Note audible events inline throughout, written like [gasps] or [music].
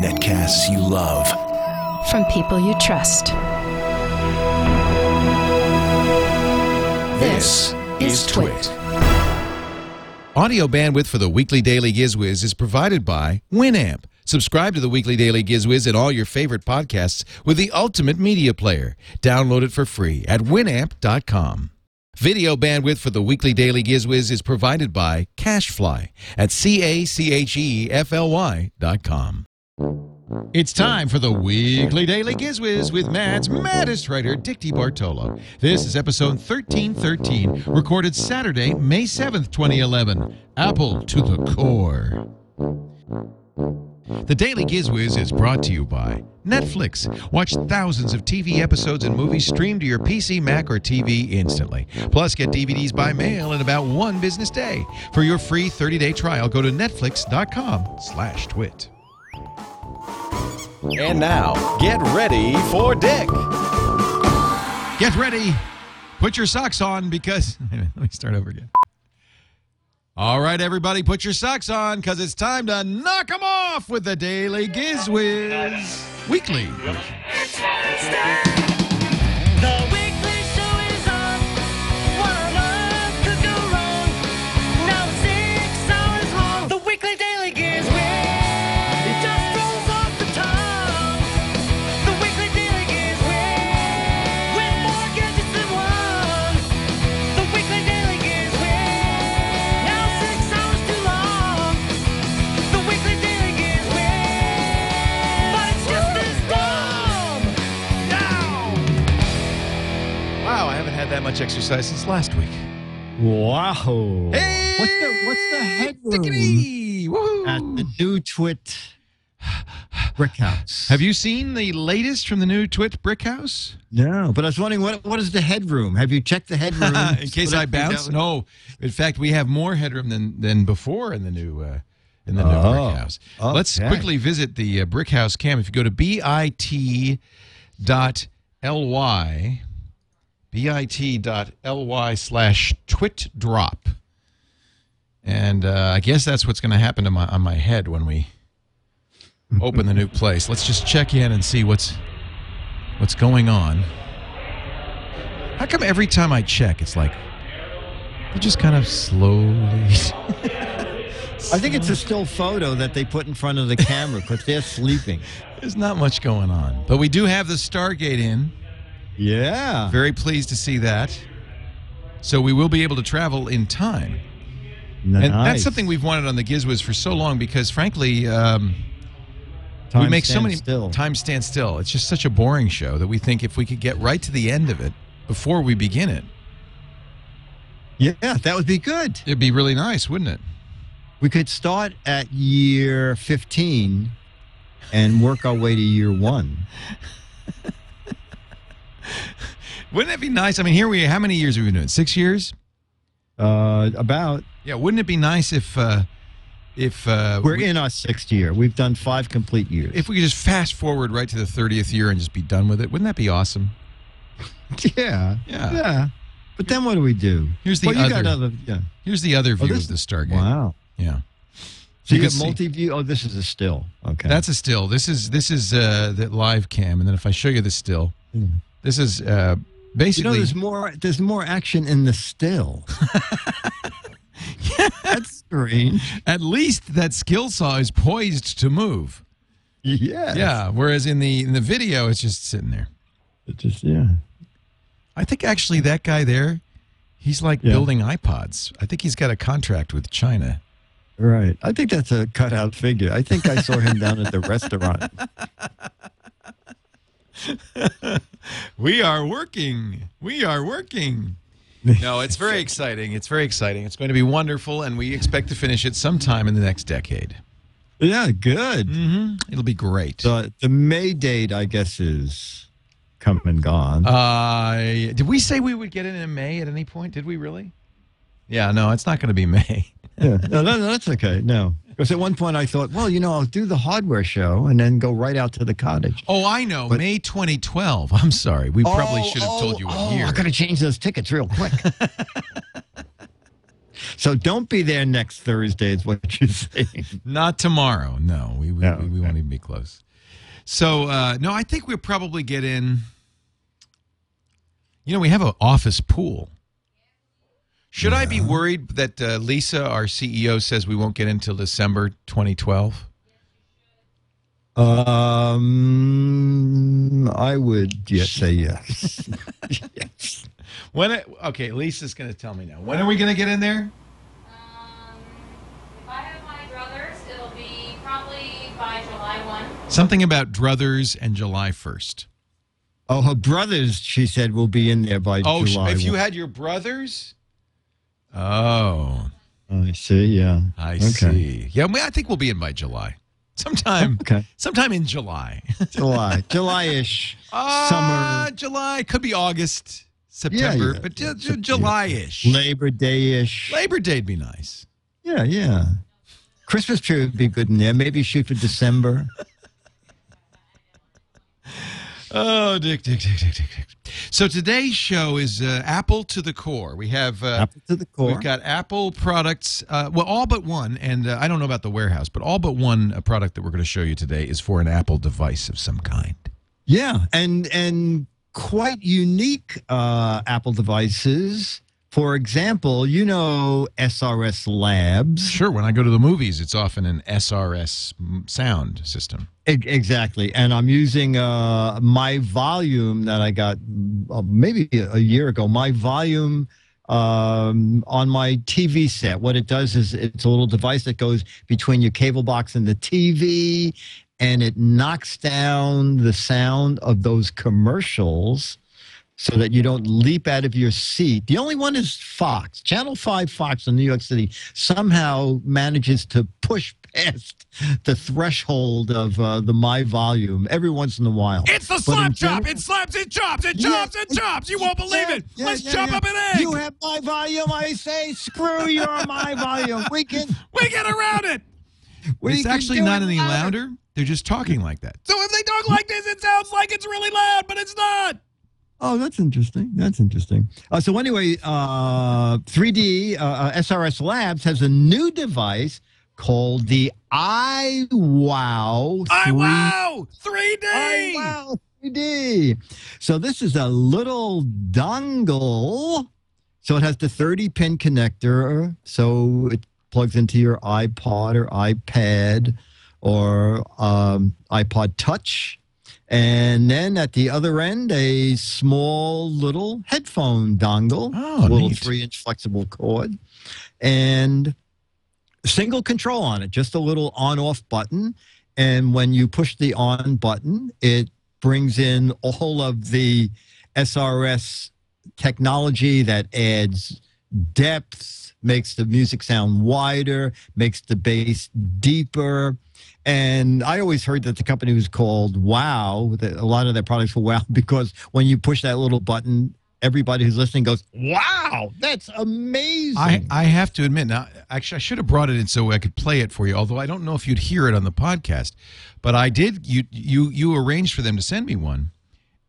Netcasts you love. From people you trust. This is Twit. Audio bandwidth for the weekly Daily Gizwiz is provided by Winamp. Subscribe to the weekly Daily Gizwiz and all your favorite podcasts with the ultimate media player. Download it for free at winamp.com. Video bandwidth for the weekly Daily Gizwiz is provided by CacheFly at C-A-C-H-E-F-L-Y dot com. It's time for the weekly Daily Gizwiz with Mad's maddest writer, Dick Bartolo. This is episode 1313, recorded Saturday, May 7th, 2011. Apple to the core. The Daily Gizwiz is brought to you by Netflix. Watch thousands of TV episodes and movies streamed to your PC, Mac, or TV instantly. Plus, get DVDs by mail in about one business day. For your free 30-day trial, go to netflix.com slash twit. And now, get ready for Dick. Get ready. Put your socks on because. [laughs] Let me start over again. All right, everybody, put your socks on because it's time to knock them off with the Daily Gizwiz Weekly. Much exercise since last week. Wow. Hey! What's the what's the headroom at the new Twit brick house? Have you seen the latest from the new Twit Brick House? No, but I was wondering what what is the headroom? Have you checked the headroom? [laughs] in case I bounce? No. In fact, we have more headroom than than before in the new uh, in the new Oh, brick house. Let's quickly visit the uh, brick house cam. If you go to bit dot ly bit.ly slash twit drop. And uh, i guess that's what's going to happen to my on my head when we open the new [laughs] place. Let's just check in and see what's what's going on. How come every time i check it's like it just kind of slowly [laughs] I think it's a still photo that they put in front of the camera because they're sleeping. [laughs] there's not much going on. But we do have the stargate in Yeah. very pleased to see that so we will be able to travel in time And that's something we've wanted on the Gizwiz for so long because, frankly, um, we make so many still. time stand still. It's just such a boring show that we think if we could get right to the end of it before we begin it, Yeah, that would be good. it'd be really nice, wouldn't it? We could start at year 15 and work our way to year one. [laughs] Wouldn't it be nice? I mean, here we. Are how many years have we been doing? Six years. Uh, about Yeah. Wouldn't it be nice if, uh, if uh, we're we, in our sixth year. We've done five complete years. if we could just fast forward right to the thirtieth year and just be done with it? Wouldn't that be awesome? [laughs] yeah, Yeah. yeah. But then what do we do? Here's the well, you got other- other. Yeah. Here's the other view this- of the Stargate. Wow. Yeah. So You you, see- multi-view. Oh, this is a still. Okay. That's a still. This is this is uh, the live cam, and then if I show you the still, this is uh, Hmm. you know, basically. there's more. There's more action in the still. [laughs] [laughs] That's strange. at least that skill saw is poised to move. Yeah. Yeah. Whereas in the in the video, it's just sitting there. It just yeah. I think actually that guy there, he's like Yeah. building iPods. I think he's got a contract with China. Right. I think that's a cutout figure. I think I saw him down at the restaurant. [laughs] [laughs] We are working. We are working. No, it's very [laughs] exciting. It's very exciting. It's going to be wonderful, and we expect to finish it sometime in the next decade. Yeah, good. hmm It'll be great. The the May date, I guess, is come and gone. Uh, did we say we would get it in May at any point? Did we really? Yeah, no, it's not going to be May. [laughs] yeah. [laughs] No, no, no, that's okay. No, because at one point I thought, well, you know, I'll do the hardware show and then go right out to the cottage. Oh, I know. But- May 2012. I'm sorry. We probably Oh, should have oh, told you what oh, year. I got to change those tickets real quick. [laughs] So don't be there next Thursday, is what you're saying. Not tomorrow. No, we we, No, we, we okay. won't even be close. So uh, no, I think we'll probably get in. You know, we have an office pool. Should I be worried that uh, Lisa, our CEO, says we won't get in until December 2012? Um, I would yes, say yes. [laughs] yes. When? It, okay, Lisa's going to tell me now. When are we going to get in there? Um, if I have my druthers, it'll be probably by July 1. Something about druthers and July 1st. Oh, her brothers, she said, will be in there by Oh, sh- July. if you 1. had your brothers? Oh, I see. Yeah. I Okay. see. Yeah, well, I think we'll be in by July. Sometime. Okay. Sometime in July. [laughs] July, July-ish, Uh, summer, July. Could be August, September, yeah. but ju- ju- July-ish. Labor Day-ish. Labor Day'd be nice. Yeah, yeah. Christmas tree would be good in there. Maybe shoot for December. [laughs] Oh, Dick, Dick, Dick, Dick, Dick, Dick. So today's show is uh, Apple to the core. We have uh, Apple to the core. We've got Apple products, uh, well, all but one, and uh, I don't know about the warehouse, but all but one uh, product that we're going to show you today is for an Apple device of some kind. Yeah, and and quite unique uh, Apple devices. For example, you know SRS Labs. Sure, when I go to the movies, it's often an SRS sound system. Exactly, and I'm using uh, my volume that I got uh, maybe a year ago. My volume um, on my TV set. What it does is it's a little device that goes between your cable box and the TV, and it knocks down the sound of those commercials so that you don't leap out of your seat. The only one is Fox. Channel 5 Fox in New York City somehow manages to push past [laughs] the threshold of uh, the my volume every once in a while. It's the slap chop. general- It slaps, it chops, it Yeah, chops, it chops. You won't believe Yeah, it. yeah, Let's yeah, chop yeah. up an egg. You have my volume, I say, screw your my volume. We can [laughs] we get around it. we it's actually not it any louder. louder. They're just talking like that. So if they talk like this, it sounds like it's really loud, but it's not. Oh, that's interesting. That's interesting. Uh, so anyway, uh, 3D uh, uh, SRS Labs has a new device called the iWow. I 3 wow 3D. iWow 3D. So this is a little dongle. So it has the 30 pin connector. So it plugs into your iPod or iPad or um, iPod Touch. And then at the other end, a small little headphone dongle, Oh, a little neat. three inch flexible cord, and single control on it, just a little on off button. And when you push the on button, it brings in all of the SRS technology that adds depth, makes the music sound wider, makes the bass deeper. And I always heard that the company was called Wow. That a lot of their products were Wow [laughs] because when you push that little button, everybody who's listening goes, "Wow, that's amazing!" I, I have to admit now actually I should have brought it in so I could play it for you although I don't know if you'd hear it on the podcast but I did you you you arranged for them to send me one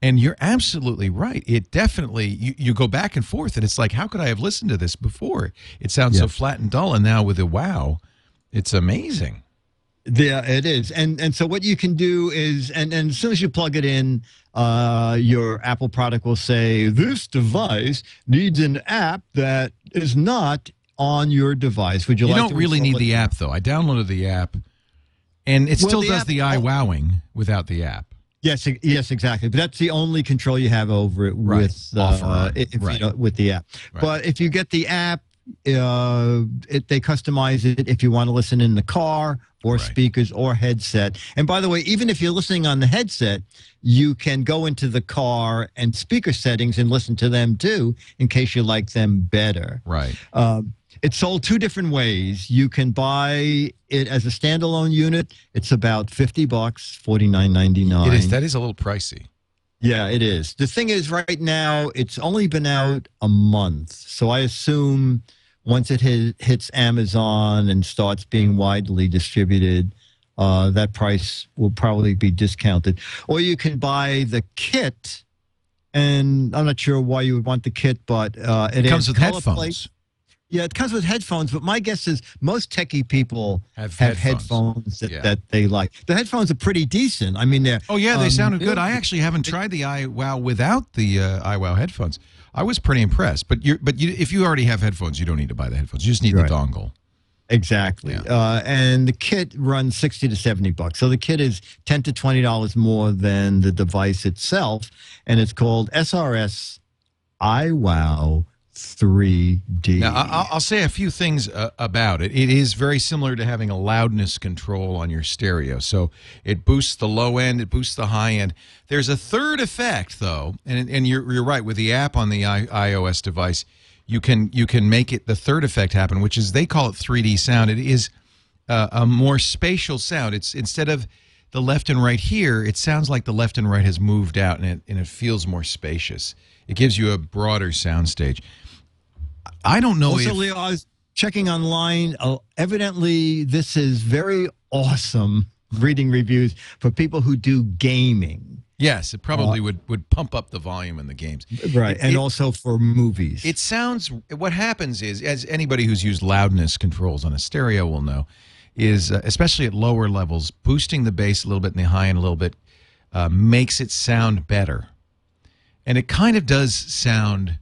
and you're absolutely right. It definitely you, you go back and forth and it's like how could I have listened to this before? It sounds so flat and dull and now with a wow it's amazing. Yeah, it is. And and so what you can do is and, and as soon as you plug it in, uh, your Apple product will say this device needs an app that is not on your device. Would you, like to install you like don't really need the app though. I downloaded the app and it Well, still does app- the eye wowing without the app Yes, yes, exactly. But that's the only control you have over it Right. with Off uh, if, Right. you know, with the app. Right. But if you get the app, uh, it, they customize it if you want to listen in the car or speakers or headset. And by the way, even if you're listening on the headset, you can go into the car and speaker settings and listen to them too, in case you like them better. right Um, it's sold two different ways. You can buy it as a standalone unit. It's about fifty bucks, forty nine ninety nine. it is that is a little pricey Yeah, it is. The thing is, right now, it's only been out a month. So I assume once it hit, hits Amazon and starts being widely distributed, uh, that price will probably be discounted. Or you can buy the kit. And I'm not sure why you would want the kit, but uh, it, it comes with headphones plate- Yeah, it comes with headphones, but my guess is most techie people Have have, headphones. headphones, that, Yeah. that they like. The headphones are pretty decent. I mean, they're Oh yeah, they um, sounded good. I actually haven't tried the iWow without the uh, iWow headphones. I was pretty impressed. But you but you, if you already have headphones, you don't need to buy the headphones. You just need Right. the dongle. Exactly. Yeah. Uh, and the kit runs 60 to 70 bucks. So the kit is 10 to $20 more than the device itself. And it's called SRS iWow 3D. Now, I'll say a few things uh, about it. It is very similar to having a loudness control on your stereo. So it boosts the low end, it boosts the high end. There's a third effect, though, and, and you're, you're right. With the app on the I, iOS device, you can you can make it the third effect happen, which is they call it 3D sound. It is uh, a more spatial sound. It's instead of the left and right here, it sounds like the left and right has moved out, and it and it feels more spacious. It gives you a broader sound stage. I don't know also, if Leo, I was checking online. Uh, evidently, this is very awesome reading reviews for people who do gaming. yes, it probably would would pump up the volume in the games. Right. It- and it- also for movies. It sounds. What happens is, as anybody who's used loudness controls on a stereo will know, is uh, especially at lower levels, boosting the bass a little bit and the high end a little bit uh, makes it sound better, and it kind of does sound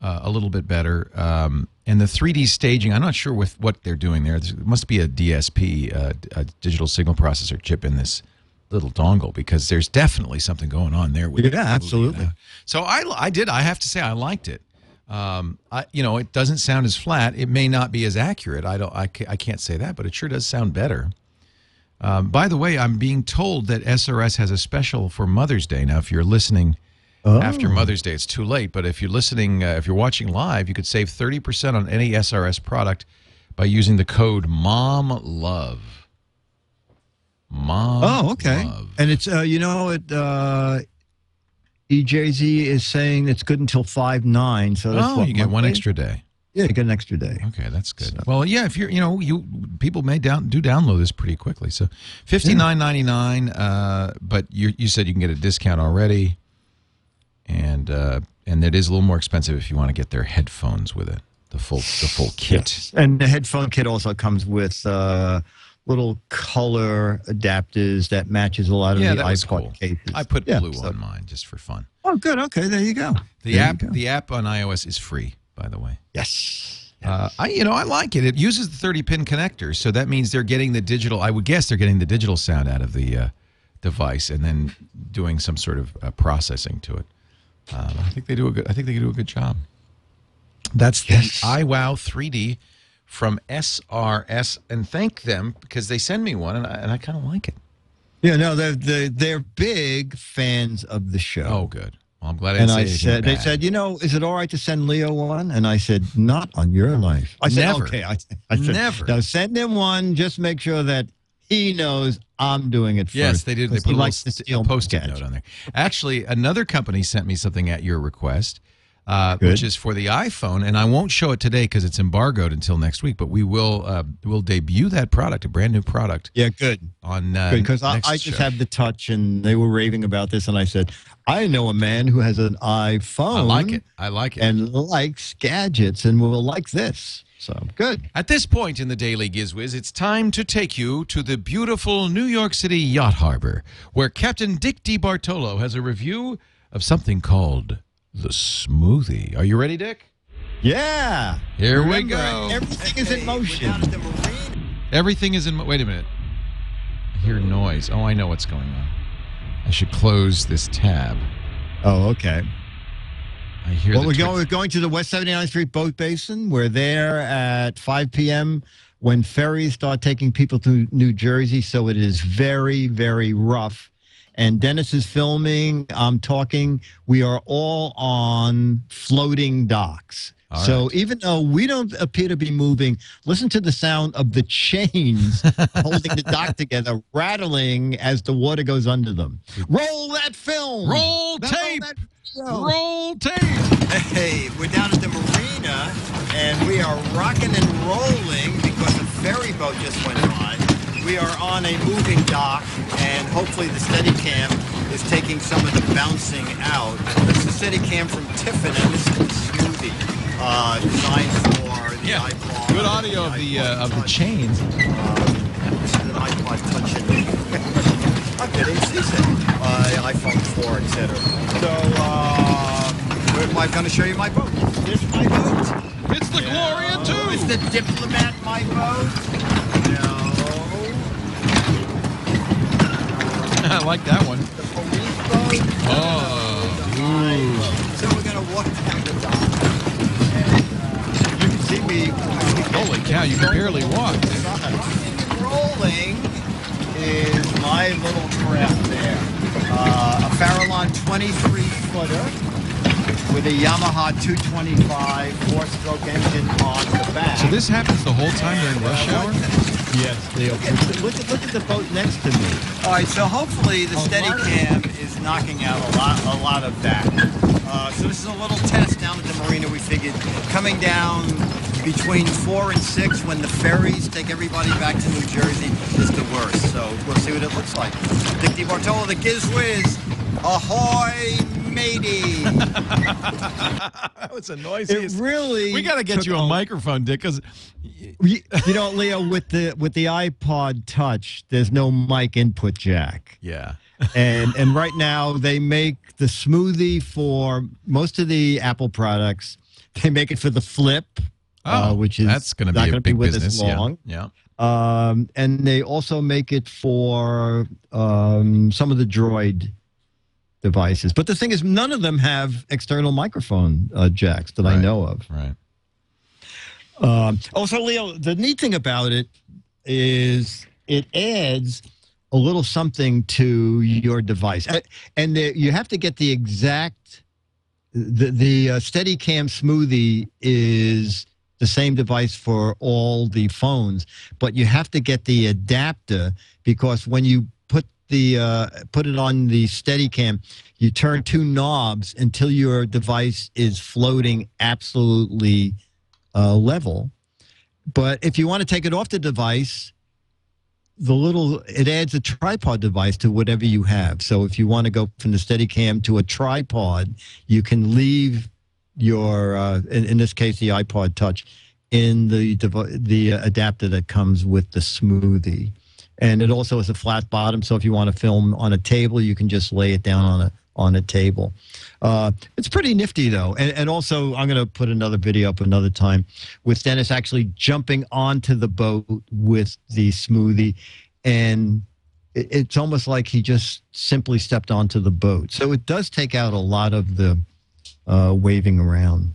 uh, a little bit better. Um, and the 3D staging, I'm not sure with what they're doing there. There must be a DSP, uh, a digital signal processor chip in this little dongle because there's definitely something going on there. With Yeah, it absolutely. So I, I did. I have to say, I liked it. Um, I, you know, it doesn't sound as flat. It may not be as accurate. I don't. I, ca- I can't say that, but it sure does sound better. Um, by the way, I'm being told that SRS has a special for Mother's Day. Now, if you're listening after Mother's Day, it's too late. But if you're listening, uh, if you're watching live, you could save 30% on any SRS product by using the code MOMLOVE. Mom. Oh, okay. Love. And it's uh, you know it. Uh, EJZ is saying it's good until five nine. So that's Oh, what, you get one monthly? extra day. Yeah, you get an extra day. Okay, that's good. Well, yeah, if you're, you know, you people may down do download this pretty quickly. So, fifty nine ninety nine. Uh, but you you said you can get a discount already, and uh, and it is a little more expensive if you want to get their headphones with it, the full the full kit. And the headphone kit also comes with uh, little color adapters that matches a lot of Yeah, the iPod cool. cases. I put Yeah, blue so- on mine just for fun. Oh, good. Okay, there you go. The There app go. the app on iOS is free, by the way. yes. Uh, I you know I like it. It uses the 30 pin connector, so that means they're getting the digital. I would guess they're getting the digital sound out of the uh, device and then doing some sort of uh, processing to it. Um, I think they do a good. I think they do a good job. That's Yes. the iWow 3D from SRS, and thank them because they send me one, and I, and I kind of like it. Yeah, no, they're they're, they're big fans of the show. Oh, good. Well, I'm glad I and I said, they bad. said, you know, is it all right to send Leo one? And I said, not on your life. I said, Never. okay. I, I said, Never. No, send him one. Just make sure that he knows I'm doing it first. Yes, they did. They put a little to steal a post-it note on there. Actually, another company sent me something at your request, uh, which is for the iPhone, and I won't show it today because it's embargoed until next week. But we will uh, will debut that product, a brand new product, Yeah, good. on uh, Because I, I just show. have the touch, and they were raving about this, and I said, I know a man who has an iPhone. I like it. I like it. and likes gadgets, and will like this. So good. At this point in the Daily Gizwiz, it's time to take you to the beautiful New York City Yacht Harbor, where Captain Dick DeBartolo has a review of something called the smoothie. Are you ready, Dick? Yeah. Here we go. Everything is in motion. Everything is in. mo- Wait a minute. I hear noise. Oh, I know what's going on. I should close this tab. Oh, okay. I hear. Well, the we're twit- going, we're going to the West 79th Street Boat Basin. We're there at 5 p.m. when ferries start taking people to New Jersey. So it is very, very rough. And Dennis is filming. I'm talking. We are all on floating docks. All so right. even though we don't appear to be moving, listen to the sound of the chains [laughs] holding the dock together, rattling as the water goes under them. Roll that film. Roll tape. that video. Roll tape. Hey, we're down at the marina and we are rocking and rolling because a ferry boat just went by. We are on a moving dock and hopefully the Steadicam is taking some of the bouncing out. This is Steadicam from Tiffen and this is the smoothie. uh, designed for the Yeah. iPod. Good audio of the uh, of the iPod chains. Touch. This is an iPod Touch. and- I'm kidding. It's uh, iPhone 4, etc. So, uh, where am I going to show you my boat? Is this my boat? It's the Gloria too. It's the Diplomat my boat? [laughs] I like that one. The police boat? Oh, boat. So we're going to walk down the dock. And, uh, you can see me. holy cow! You can barely walk. Rolling is my little craft there. Uh, a Farallon 23 footer with a Yamaha 225 four-stroke engine on the back. So this happens the whole time during rush hour. Yes, Leo. Look at, look at the boat next to me. All right, so hopefully the Steadicam is knocking out a lot, a lot of that. Uh, so this is a little test down at the marina. We figured coming down between four and six when the ferries take everybody back to New Jersey is the worst. So we'll see what it looks like. Dick DeBartolo, the Giz Wiz. Ahoy, matey! [laughs] That was the it really. We got to get you a microphone, Dick, because You, you know, Leo, with the with the iPod Touch, there's no mic input jack, yeah, and and right now they make the smoothie for most of the Apple products. They make it for the Flip, uh, which is Oh, that's going to not be a gonna big with business. us long. Yeah, yeah. Um, and they also make it for um, some of the Droid devices. But the thing is, none of them have external microphone uh, jacks that I know of. Right. Um, also, Leo, the neat thing about it is it adds a little something to your device, and the, you have to get the exact. The the uh, Steadicam Smoothie is the same device for all the phones, but you have to get the adapter because when you the uh, put it on the Steadicam, you turn two knobs until your device is floating absolutely uh, level. But if you want to take it off the device, the little it adds a tripod device to whatever you have. So if you want to go from the Steadicam to a tripod, you can leave your uh, in, in this case the iPod Touch in the the adapter that comes with the smoothie. And it also has a flat bottom, so if you want to film on a table, you can just lay it down on a on a table. Uh, it's pretty nifty though, and, and also I'm going to put another video up another time with Dennis actually jumping onto the boat with the smoothie, and it, it's almost like he just simply stepped onto the boat. So it does take out a lot of the uh, waving around.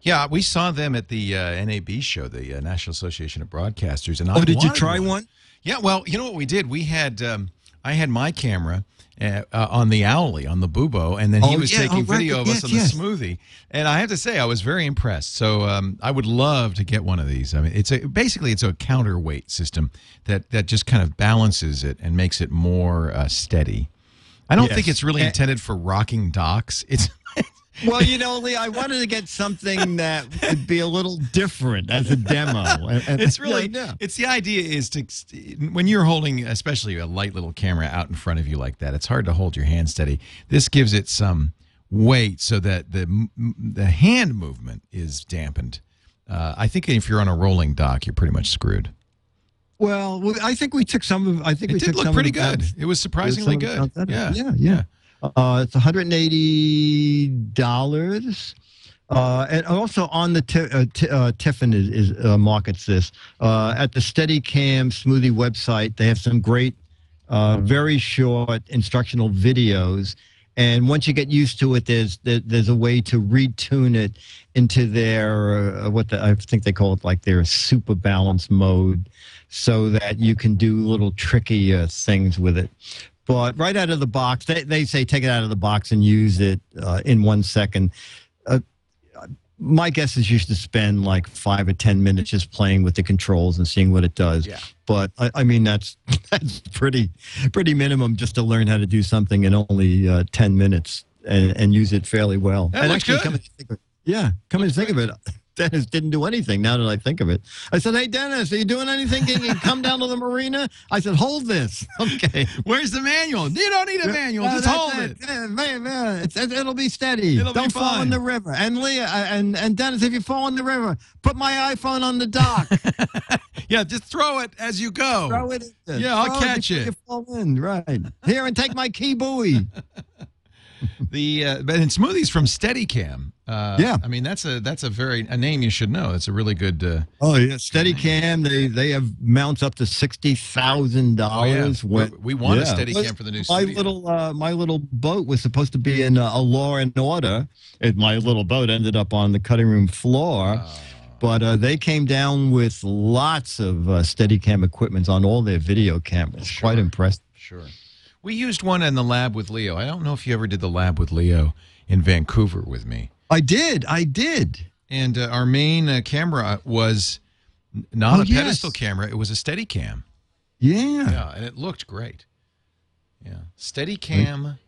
Yeah, we saw them at the uh, NAB show, the uh, National Association of Broadcasters. And I Oh, did you wanted try one? Yeah, well, you know what we did? We had um, I had my camera uh, uh, on the Owle on the Bubo, and then he Oh, was yeah. taking Oh, right. video of Yes, us on yes. the smoothie. And I have to say, I was very impressed. So um, I would love to get one of these. I mean, it's a basically it's a counterweight system that that just kind of balances it and makes it more uh, steady. I don't Yes. think it's really intended for rocking docks. It's [laughs] Well, you know, Lee, I wanted to get something that would be a little different as a demo. [laughs] And- it's really Yeah, it's the idea is to when you're holding especially a light little camera out in front of you like that it's hard to hold your hand steady. This gives it some weight so that the the hand movement is dampened. Uh, i think if you're on a rolling dock you're pretty much screwed. Well, I think we took some of. I think it we did took look pretty good. it was surprisingly good. yeah. Yeah, yeah. Uh, it's 180 dollars. Uh, and also on the t- uh, t- uh, Tiffen is, is uh, markets this uh, at the Steadicam Smoothie website. They have some great, uh, very short instructional videos. And once you get used to it, there's there, there's a way to retune it into their what the, I think they call it like their super balance mode, so that you can do little tricky things with it. But right out of the box, they, they say take it out of the box and use it uh, in one second. Uh, my guess is you should spend like five or ten minutes just playing with the controls and seeing what it does. Yeah. But I, I mean that's [laughs] that's pretty pretty minimum just to learn how to do something in only uh, ten minutes and, and use it fairly well. That and looks actually, good. come and think of, yeah, come and think of it. Dennis didn't do anything. Now that I think of it, I said, "Hey, Dennis, are you doing anything? Can you come down to the marina?" I said, "Hold this, [laughs] okay." Where's the manual? You don't need a manual. Uh, Just hold it. Yeah, man, man, it's, it, will be steady. It'll Don't fall fine. in the river. And Leah uh, and and Dennis, if you fall in the river, put my iPhone on the dock. [laughs] Yeah, just throw it as you go. Throw it. Yeah, I'll catch before it. You fall in, right? Here and take my key buoy. [laughs] [laughs] The uh, but in smoothies from Steadicam. Uh, Yeah. I mean that's a that's a very a name you should know. It's a really good. Uh, Oh yeah, Steadicam. They they have mounts up to sixty thousand oh yeah, dollars. we, we want a Steadicam for the new My studio. little uh, my little boat was supposed to be in uh, a law and order. It, my little boat ended up on the cutting room floor. Oh. But uh, they came down with lots of uh, Steadicam equipment on all their video cameras. Quite Sure. impressed. Sure. We used one in the lab with Leo. I don't know if you ever did the lab with Leo in Vancouver with me. I did. I did. And uh, our main uh, camera was n- not Oh, a yes. pedestal camera; it was a Steadicam. Yeah. Yeah, and it looked great. Yeah, Steadicam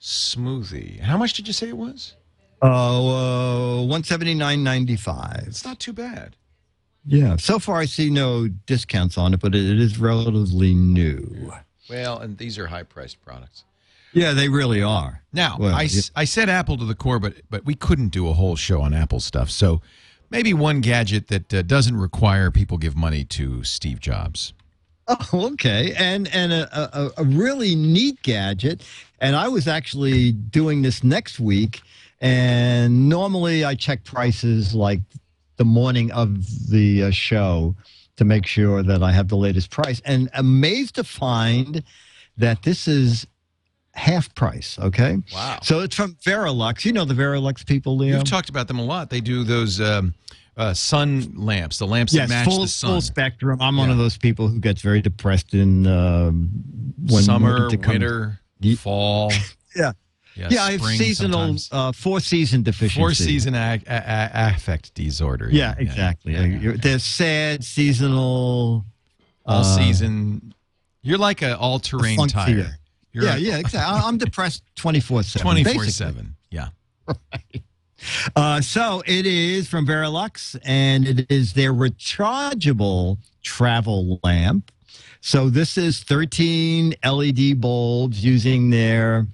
smoothie. How much did you say it was? Oh, uh, one seventy nine ninety five. It's not too bad. Yeah. So far, I see no discounts on it, but it, it is relatively new. Well, and these are high-priced products. Yeah, they really are. Now, Well, I, s- I said Apple to the core, but but we couldn't do a whole show on Apple stuff. So maybe one gadget that uh, doesn't require people give money to Steve Jobs. Oh, okay. And and a, a, a really neat gadget. And I was actually doing this next week. And normally I check prices like the morning of the uh, show to make sure that I have the latest price. And amazed to find that this is half price. Okay. Wow. So it's from Verilux. You know the Verilux people, Leo? You've talked about them a lot. They do those um, uh, sun lamps, the lamps Yes, that match full, the sun. full spectrum. I'm one of those people who gets very depressed in um, when Summer, winter comes. winter, Ye- fall. [laughs] Yeah. Yeah, Yeah, I have seasonal, uh, four season deficiency. Four season a- a- a- affect disorder. Yeah, exactly. Yeah, yeah, They're sad, seasonal. All uh, season. You're like an all terrain tire. You're yeah, yeah, [laughs] exactly. I'm depressed 24 7. Twenty four seven. Yeah. [laughs] Uh, so it is from Verilux, and it is their rechargeable travel lamp. So this is 13 LED bulbs using their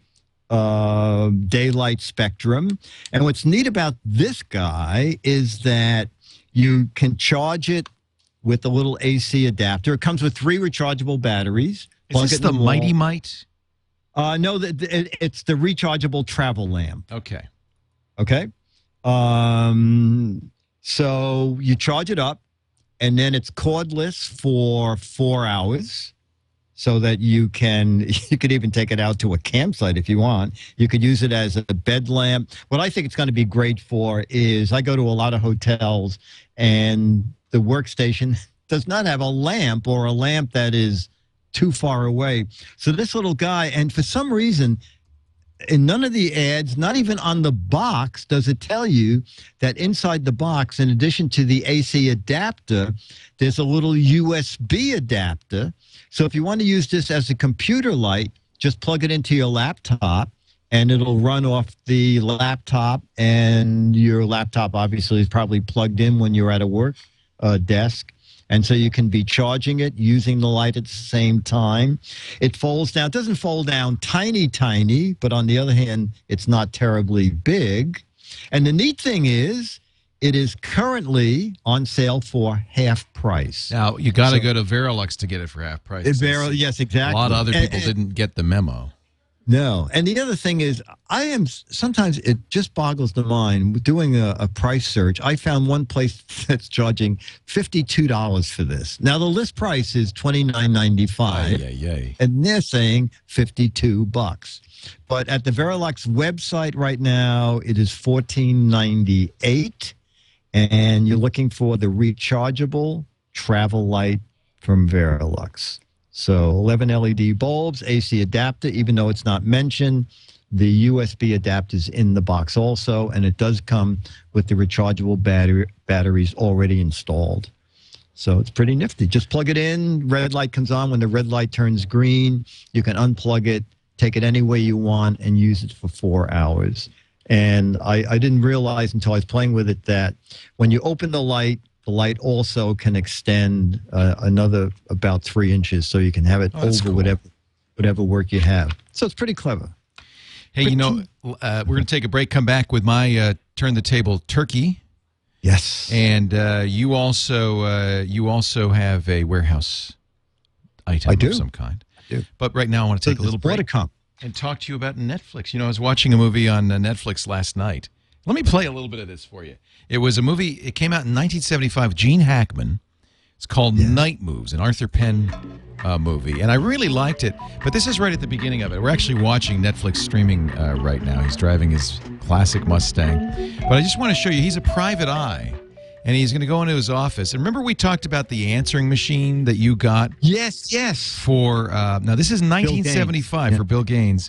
uh, daylight spectrum. And what's neat about this guy is that you can charge it with a little AC adapter. It comes with three rechargeable batteries. Is Plug this the wall. Mighty Might? Uh, no, the, the- it, it's the rechargeable travel lamp. Okay. Okay. Um, so you charge it up, and then it's cordless for four hours, so that you can [laughs] you could even take it out to a campsite if you want. You could use it as a bed lamp. What I think it's going to be great for is I go to a lot of hotels, and the workstation [laughs] does not have a lamp or a lamp that is too far away. So this little guy, and for some reason, in none of the ads, not even on the box, does it tell you that inside the box, in addition to the AC adapter, there's a little USB adapter. So if you want to use this as a computer light, just plug it into your laptop and it'll run off the laptop. And your laptop obviously is probably plugged in when you're at a work uh, desk. And so you can be charging it using the light at the same time. It folds down. It doesn't fold down tiny, tiny, but on the other hand, it's not terribly big. And the neat thing is, it is currently on sale for half price. Now you got to So- go to Verilux to get it for half price. Vero- yes, A lot of other And- people and- didn't get the memo. No. And the other thing is, I am sometimes it just boggles the mind doing a, a price search. I found one place [laughs] that's charging $52 for this. Now, the list price is twenty nine ninety five. Yeah, yeah. and they're saying 52 bucks. But at the Verilux website right now, it is 1498 and you're looking for the rechargeable travel light from Verilux. So 11 LED bulbs, AC adapter, even though it's not mentioned, the USB adapter is in the box also, and it does come with the rechargeable battery, batteries already installed. So it's pretty nifty. Just plug it in. Red light comes on. When the red light turns green, you can unplug it, take it any way you want, and use it for four hours. And I, I didn't realize until I was playing with it that when you open the light, the light also can extend uh, another about three inches, so you can have it Oh, over cool. whatever whatever work you have. So it's pretty clever. Hey, you know, uh, we're going to take a break. Come back with my uh, turn the table turkey, Yes. and uh, you also uh, you also have a warehouse item I do. of some kind. do. But right now, I want to So take a little break and talk to you about Netflix. You know, I was watching a movie on uh, Netflix last night. Let me play a little bit of this for you. It was a movie. It came out in 1975. Gene Hackman. It's called Night Moves, an Arthur Penn uh, movie, and I really liked it. But this is right at the beginning of it. We're actually watching Netflix streaming uh, right now. He's driving his classic Mustang. But I just want to show you. He's a private eye, and he's going to go into his office. And remember, we talked about the answering machine that you got Yes, yes. for uh, now this is 1975 Yeah. for Bill Gaines.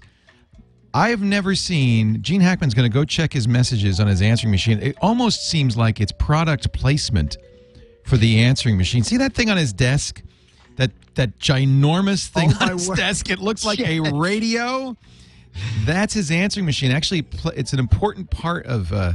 I have never seen Gene Hackman's going to go check his messages on his answering machine. It almost seems like it's product placement for the answering machine. See that thing on his desk? That that ginormous thing Oh, on his word. desk. It looks like a [laughs] radio. That's his answering machine. Actually, it's an important part of uh,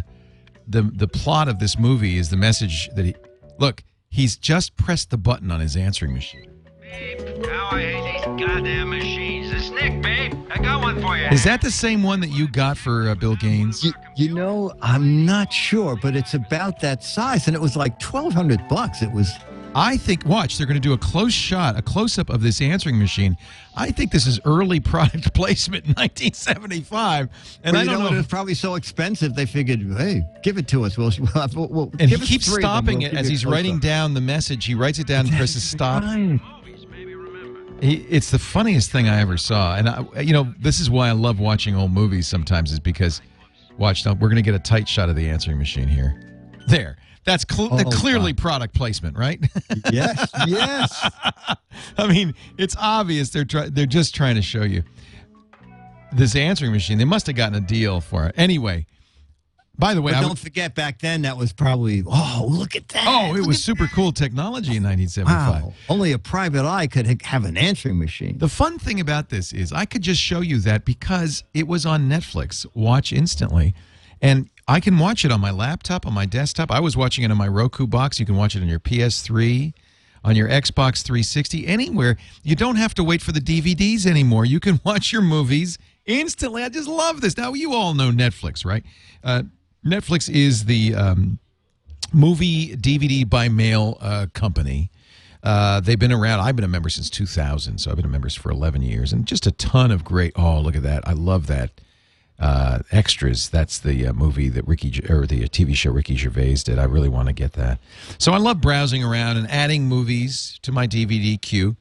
the the plot of this movie. Is the message that he look? He's just pressed the button on his answering machine. How I hate these goddamn machines. It's Nick, babe. I got one for you. Is that the same one that you got for uh, Bill Gaines? You, you know, I'm not sure, but it's about that size, and it was like twelve hundred bucks. It was. I think, watch, they're going to do a close shot, a close up of this answering machine. I think this is early [laughs] product placement in 1975. And Well, I don't know, know. what, it was probably so expensive they figured, hey, give it to us. We'll, we'll, we'll, we'll and he us keeps three stopping We'll it as he's close-up. writing down the message. He writes it down and presses [laughs] stop. Right. He, it's the funniest thing I ever saw. And, I, you know, this is why I love watching old movies sometimes, is because, watch, now we're going to get a tight shot of the answering machine here. There. That's cl- Oh, clearly God. product placement, right? [laughs] Yes, yes. I mean, it's obvious they're try- they're just trying to show you this answering machine. They must have gotten a deal for it. Anyway, by the way, But I don't forget, back then that was probably. Oh, look at that! oh, it Look was super cool technology in 1975. Wow, only a private eye could have an answering machine. The fun thing about this is I could just show you that because it was on Netflix, watch instantly. And I can watch it on my laptop, on my desktop. I was watching it on my Roku box. You can watch it on your PS3, on your Xbox 360, anywhere. You don't have to wait for the DVDs anymore. You can [laughs] watch your movies instantly. I just love this. Now, you all know Netflix, right? Uh, Netflix is the um, movie DVD by mail uh, company. Uh, they've been around. I've been a member since 2000, so I've been a member for 11 years, and just a ton of great. Oh, look at that! I love that. Uh, extras. That's the uh, movie that Ricky or the TV show Ricky Gervais did. I really want to get that. So I love browsing around and adding movies to my DVD queue.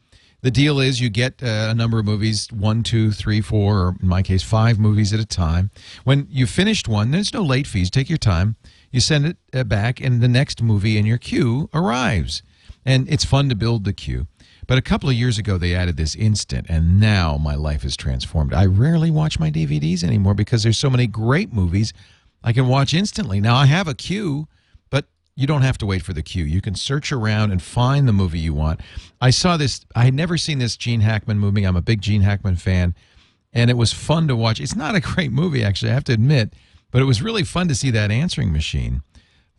The deal is you get uh, a number of movies, one, two, three, four, or in my case, five movies at a time. When you've finished one, there's no late fees. Take your time. You send it uh, back, and the next movie in your queue arrives. And it's fun to build the queue. But a couple of years ago, they added this instant, and now my life is transformed. I rarely watch my DVDs anymore because there's so many great movies I can watch instantly. Now, I have a queue, you don't have to wait for the queue. You can search around and find the movie you want. I saw this, I had never seen this Gene Hackman movie. I'm a big Gene Hackman fan, and it was fun to watch. It's not a great movie, actually, I have to admit, but it was really fun to see that answering machine.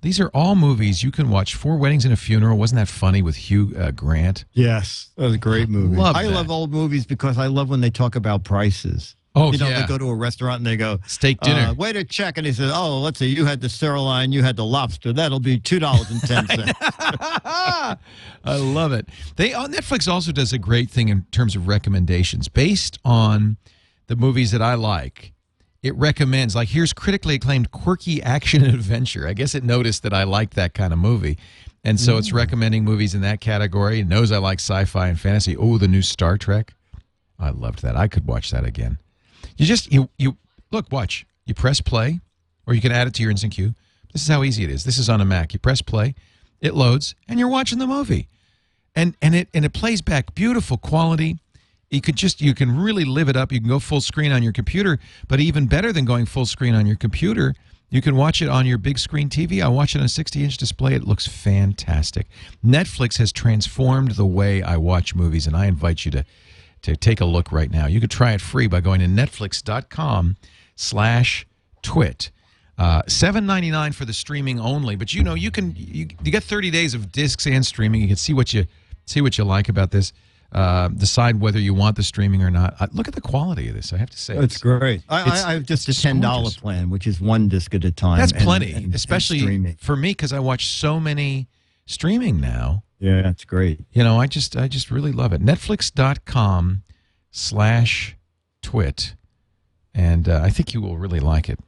These are all movies you can watch. Four Weddings and a Funeral. Wasn't that funny with Hugh uh, Grant? Yes, that was a great movie. Love I that. love old movies because I love when they talk about prices. Oh, you know, yeah. they go to a restaurant and they go Steak dinner. Uh, wait a check, and he says, "Oh, let's see, you had the sirloin, you had the lobster. That'll be two dollars and ten cents." [laughs] I love it. They on Netflix also does a great thing in terms of recommendations based on the movies that I like. It recommends like here's critically acclaimed quirky action [laughs] and adventure. I guess it noticed that I like that kind of movie. And so it's recommending movies in that category. It knows I like sci-fi and fantasy. Oh, the new Star Trek. I loved that. I could watch that again. You just you you look, watch. You press play, or you can add it to your instant queue. This is how easy it is. This is on a Mac. You press play, it loads, and you're watching the movie. And and it and it plays back beautiful quality. You could just you can really live it up. You can go full screen on your computer, but even better than going full screen on your computer, you can watch it on your big screen TV. I watch it on a 60 inch display. It looks fantastic. Netflix has transformed the way I watch movies, and I invite you to to take a look right now. You could try it free by going to netflix.com slash twit. Uh, Seven ninety nine for the streaming only, but you know you can you, you get thirty days of discs and streaming. You can see what you see what you like about this. Uh, decide whether you want the streaming or not. Uh, look at the quality of this. I have to say, It's great. I, it's- I, I have just a ten dollar plan, which is one disc at a time. That's and- plenty, and- and especially streaming. for me because I watch so many streaming now. Yeah, that's great. You know, I just I just really love it. Netflix.com slash twit. And uh, I think you will really like it.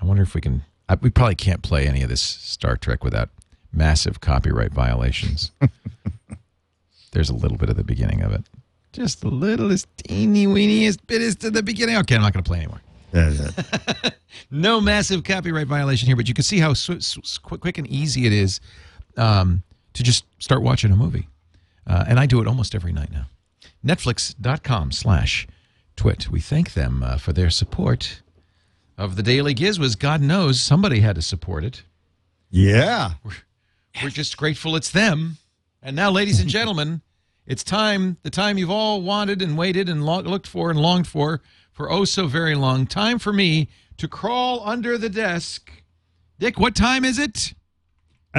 I wonder if we can I, we probably can't play any of this Star Trek without massive copyright violations. [laughs] There's a little bit of the beginning of it. Just the littlest teeny weeniest bit is to the beginning. Okay, I'm not going to play anymore. [laughs] No massive copyright violation here, but you can see how sw- sw- quick, quick and easy it is um, to just start watching a movie. Uh, and I do it almost every night now. Netflix.com slash twit. We thank them uh, for their support of the Daily Gizwiz. God knows somebody had to support it. yeah. We're just grateful it's them. And now, ladies and gentlemen, [laughs] it's time, the time you've all wanted and waited and lo- looked for and longed for for oh so very long. Time for me to crawl under the desk. Dick, what time is it?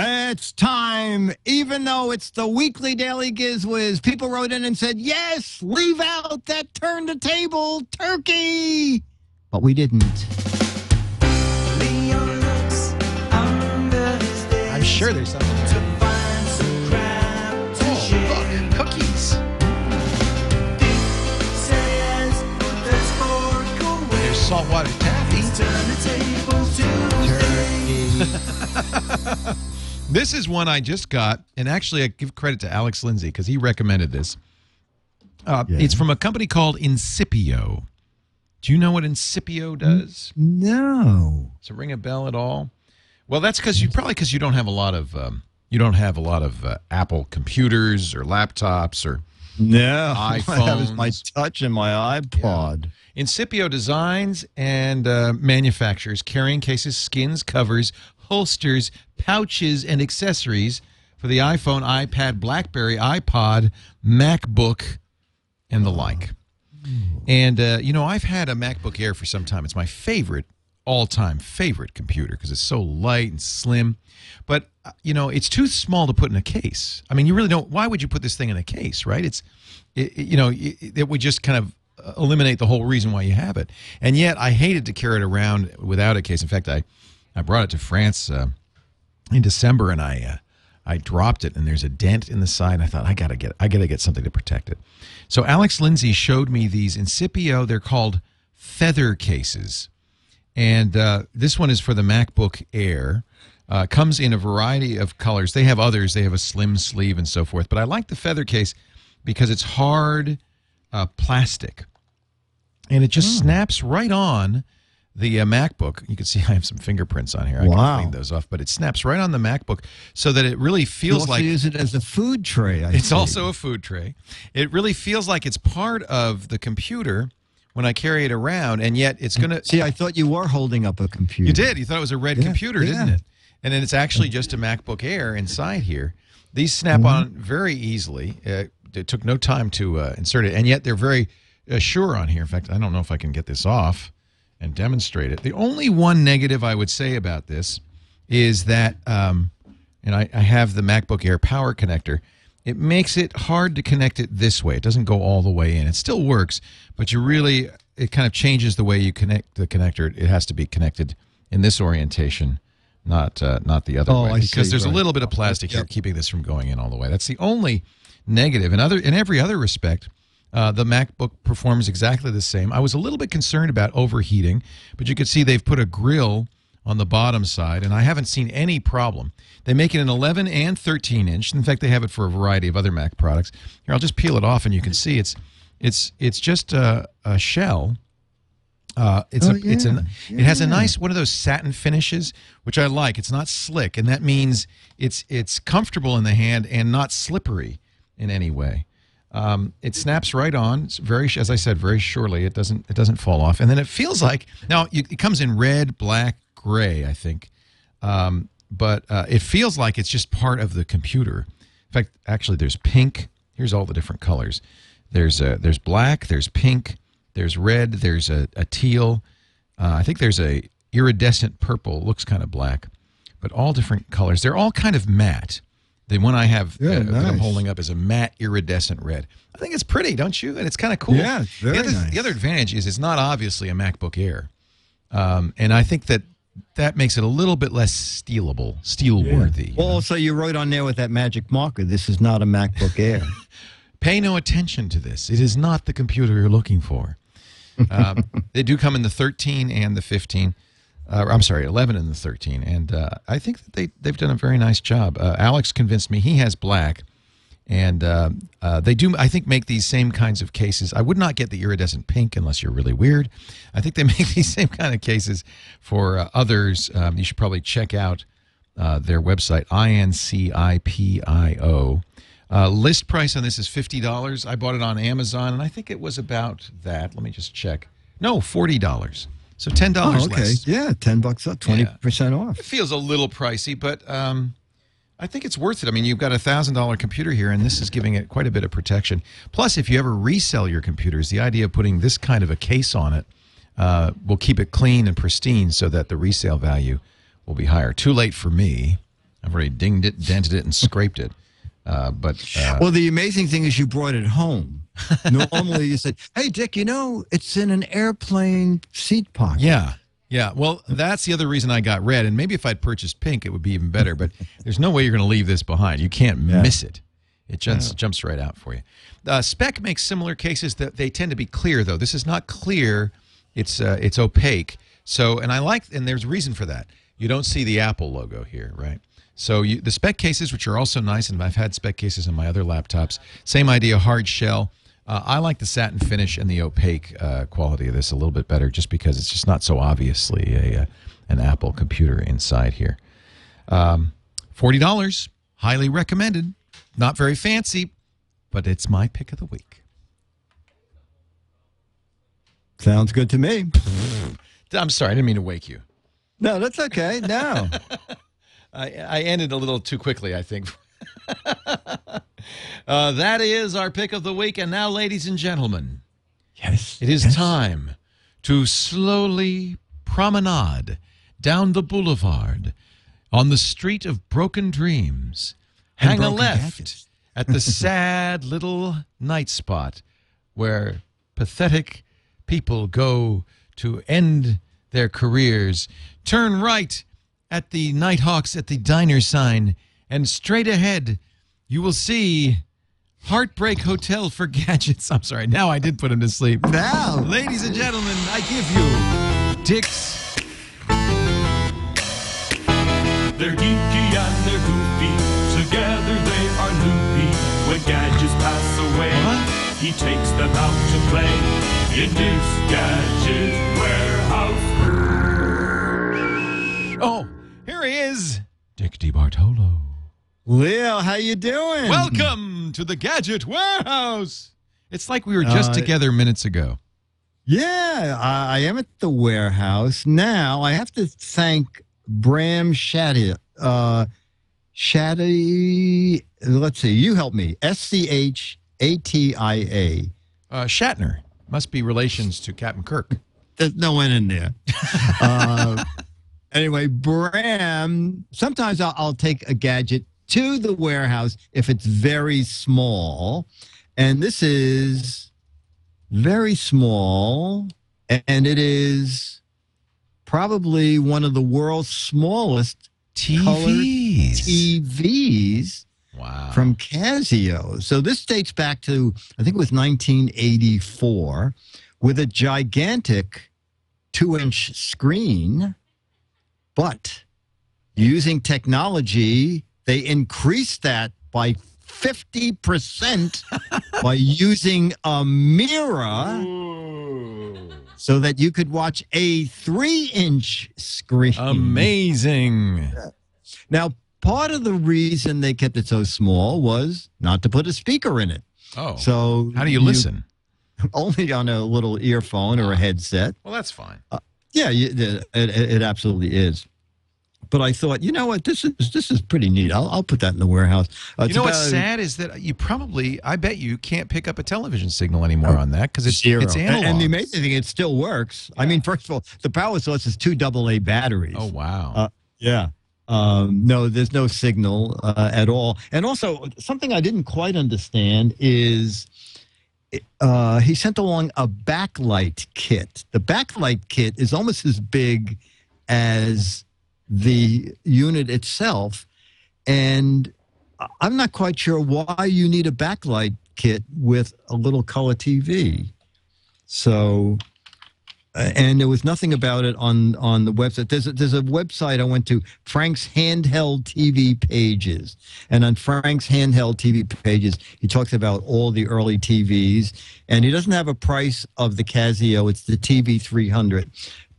It's time, even though it's the weekly Daily Gizwiz. People wrote in and said, yes, leave out that turn the table turkey. But we didn't. I'm sure there's something there. Oh, look, cookies. There's saltwater taffy. [laughs] [laughs] This is one I just got, and actually, I give credit to Alex Lindsay because he recommended this. Uh, Yeah. It's from a company called Incipio. Do you know what Incipio does? No. Does it ring a bell at all? Well, that's because you probably because you don't have a lot of um, you don't have a lot of uh, Apple computers or laptops or No. [laughs] I have my touch and my iPod. Incipio designs and uh, manufactures carrying cases, skins, covers, holsters, pouches, and accessories for the iPhone, iPad, BlackBerry, iPod, MacBook, and the like. And uh, you know, I've had a MacBook Air for some time. It's my favorite, all-time favorite computer because it's so light and slim. But uh, you know, it's too small to put in a case. I mean, you really don't. Why would you put this thing in a case, right? It's, it, it- you know, it, it would just kind of uh, eliminate the whole reason why you have it. And yet, I hated to carry it around without a case. In fact, I, I brought it to France uh, in December, and I. Uh, I dropped it and there's a dent in the side. I thought I gotta get I gotta get something to protect it. So Alex Lindsay showed me these Incipio. They're called feather cases, and uh, this one is for the MacBook Air. Uh, comes in a variety of colors. They have others. They have a slim sleeve and so forth. But I like the feather case because it's hard uh, plastic, and it just snaps right on the uh, MacBook. You can see [laughs] I have some fingerprints on here. I Wow. can clean those off, but it snaps right on the MacBook so that it really feels like use it as a food tray. I it's see. also a food tray. It really feels like it's part of the computer when I carry it around, and yet it's going to. See, I thought you were holding up a computer. You did. You thought it was a red Yeah, computer, didn't it? And then it's actually just a MacBook Air inside here. These snap on very easily. Uh, it took no time to uh, insert it, and yet they're very uh, sure on here. In fact, I don't know if I can get this off and demonstrate it. The only one negative I would say about this is that, um, and I, I have the MacBook Air power connector. It makes it hard to connect it this way. It doesn't go all the way in. It still works, but you really it kind of changes the way you connect the connector. It has to be connected in this orientation, not uh, not the other Oh, way, I because see, there's a little bit of plastic here keeping this from going in all the way. That's the only negative. In other in every other respect, uh, the MacBook performs exactly the same. I was a little bit concerned about overheating, but you can see they've put a grill on the bottom side, and I haven't seen any problem. They make it an 11 and 13 inch. In fact, they have it for a variety of other Mac products. Here, I'll just peel it off, and you can see it's it's it's just a, a shell. Uh, it's Oh, a it's yeah. an it has a nice one of those satin finishes, which I like. It's not slick, and that means it's it's comfortable in the hand and not slippery in any way. Um, it snaps right on. It's very, as I said, very surely. It doesn't it doesn't fall off, and then it feels like now you, it comes in red, black, gray. I think, um, but uh, it feels like it's just part of the computer. In fact, actually, there's pink. Here's all the different colors. There's uh, there's black. There's pink. There's red. There's a, a teal. Uh, I think there's a iridescent purple. Looks kind of black, but all different colors. They're all kind of matte. The one I have Yeah, uh, that I'm holding up is a matte iridescent red. I think it's pretty, don't you? And it's kind of cool. Yeah, very the other, nice. The other advantage is it's not obviously a MacBook Air, um, and I think that that makes it a little bit less stealable, steel worthy. Well, also you wrote on there with that magic marker. This is not a MacBook Air. [laughs] Pay no attention to this. It is not the computer you're looking for. Um, [laughs] they do come in the 13 and the 15. Uh, I'm sorry, 11 and the 13. And uh, I think that they, they've done a very nice job. Uh, Alex convinced me he has black. And uh, uh, they do, I think, make these same kinds of cases. I would not get the iridescent pink unless you're really weird. I think they [laughs] make these same kind of cases for uh, others. Um, you should probably check out their website, INCIPIO. List price on this is $50. I bought it on Amazon, and I think it was about that. Let me just check. No, $40. So $10 oh, okay. less. Yeah, 10 bucks up, 20% off. It feels a little pricey, but um, I think it's worth it. I mean, you've got a thousand dollar computer here, and this is giving it quite a bit of protection. Plus, if you ever resell your computers, the idea of putting this kind of a case on it uh, will keep it clean and pristine, so that the resale value will be higher. Too late for me. I've already dinged it, dented it, and scraped it. Uh, but uh, Well, the amazing thing is you brought it home. Normally you said, hey, Dick, you know, it's in an airplane seat pocket. Yeah. Yeah. Well, that's the other reason I got red. And maybe if I'd purchased pink, it would be even better. But there's no way you're going to leave this behind. You can't miss it. It just jumps right out for you. Uh, Speck makes similar cases that they tend to be clear, though. This is not clear. It's uh, it's opaque. So, and I like, and there's reason for that. You don't see the Apple logo here, right? So you, the Speck cases, which are also nice, and I've had Speck cases on my other laptops. Same idea, hard shell. Uh, I like the satin finish and the opaque uh, quality of this a little bit better, just because it's just not so obviously a, uh an Apple computer inside here. Um, Forty dollars, highly recommended. Not very fancy, but it's my pick of the week. Sounds good to me. [laughs] I'm sorry, I didn't mean to wake you. No, that's okay. No. [laughs] I, I ended a little too quickly, I think. [laughs] uh, that is our pick of the week. And now, ladies and gentlemen, yes. it is yes. time to slowly promenade down the boulevard on the street of broken dreams. And Hang a left gadgets. [laughs] at the sad little night spot where pathetic people go to end their careers. Turn right at the Nighthawks at the diner sign, and straight ahead you will see Heartbreak Hotel for [laughs] Gadgets. I'm sorry, now I did put him to sleep. Now. Ladies and gentlemen, I give you Dick's. They're geeky and they're goofy. Together they are loopy. When gadgets pass away, What? he takes them out to play in Dick's Gadget Warehouse. He is, Dick DeBartolo. Leo, how you doing? Welcome to the Gadget Warehouse. It's like we were just Uh, together minutes ago. Yeah, I, I am at the warehouse now. I have to thank Bram Shaddy. Uh, Shaddy. Let's see. You help me. S C H A T I A. Uh, Shatner must be relations to Captain Kirk. There's no one in there. [laughs] uh, anyway, Bram. Sometimes I'll, I'll take a gadget to the warehouse if it's very small, and this is very small, and it is probably one of the world's smallest TVs. TVs wow. from Casio. So this dates back to, I think it was 1984, with a gigantic two inch screen. But using technology, they increased that by 50% [laughs] by using a mirror so that you could watch a three inch screen. Amazing. Now, part of the reason they kept it so small was not to put a speaker in it. Oh. So how do you listen? [laughs] Only on a little earphone or a headset. Well, that's fine. Uh, Yeah, it, it, it absolutely is. but I thought, you know what, this is this is pretty neat. I'll, I'll put that in the warehouse. Uh, You know what's sad is that you probably, I bet you can't pick up a television signal anymore on that because it's Zero. it's And- analog. And, the amazing thing, it still works. I mean, first of all, the power source is two AA batteries. oh wow. Uh, Yeah. Um, no, there's no signal uh, at all. And also, something I didn't quite understand is uh, he sent along a backlight kit. The backlight kit is almost as big as the unit itself. And I'm not quite sure why you need a backlight kit with a little color TV. So, Uh, and there was nothing about it on on the website. There's a, there's a website I went to, Frank's handheld TV pages, and on Frank's handheld TV pages, he talks about all the early TVs, and he doesn't have a price of the Casio. It's the TV 300,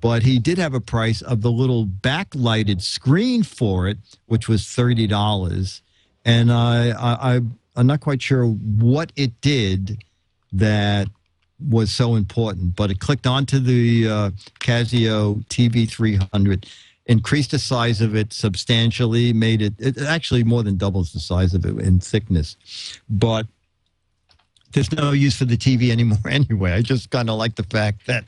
but he did have a price of the little backlighted screen for it, which was thirty dollars, and I, I I I'm not quite sure what it did that was so important, but it clicked onto the uh, Casio TV 300, increased the size of it substantially, made it, it actually more than doubles the size of it in thickness. But there's no use for the TV anymore [laughs] anyway. I just kind of like the fact that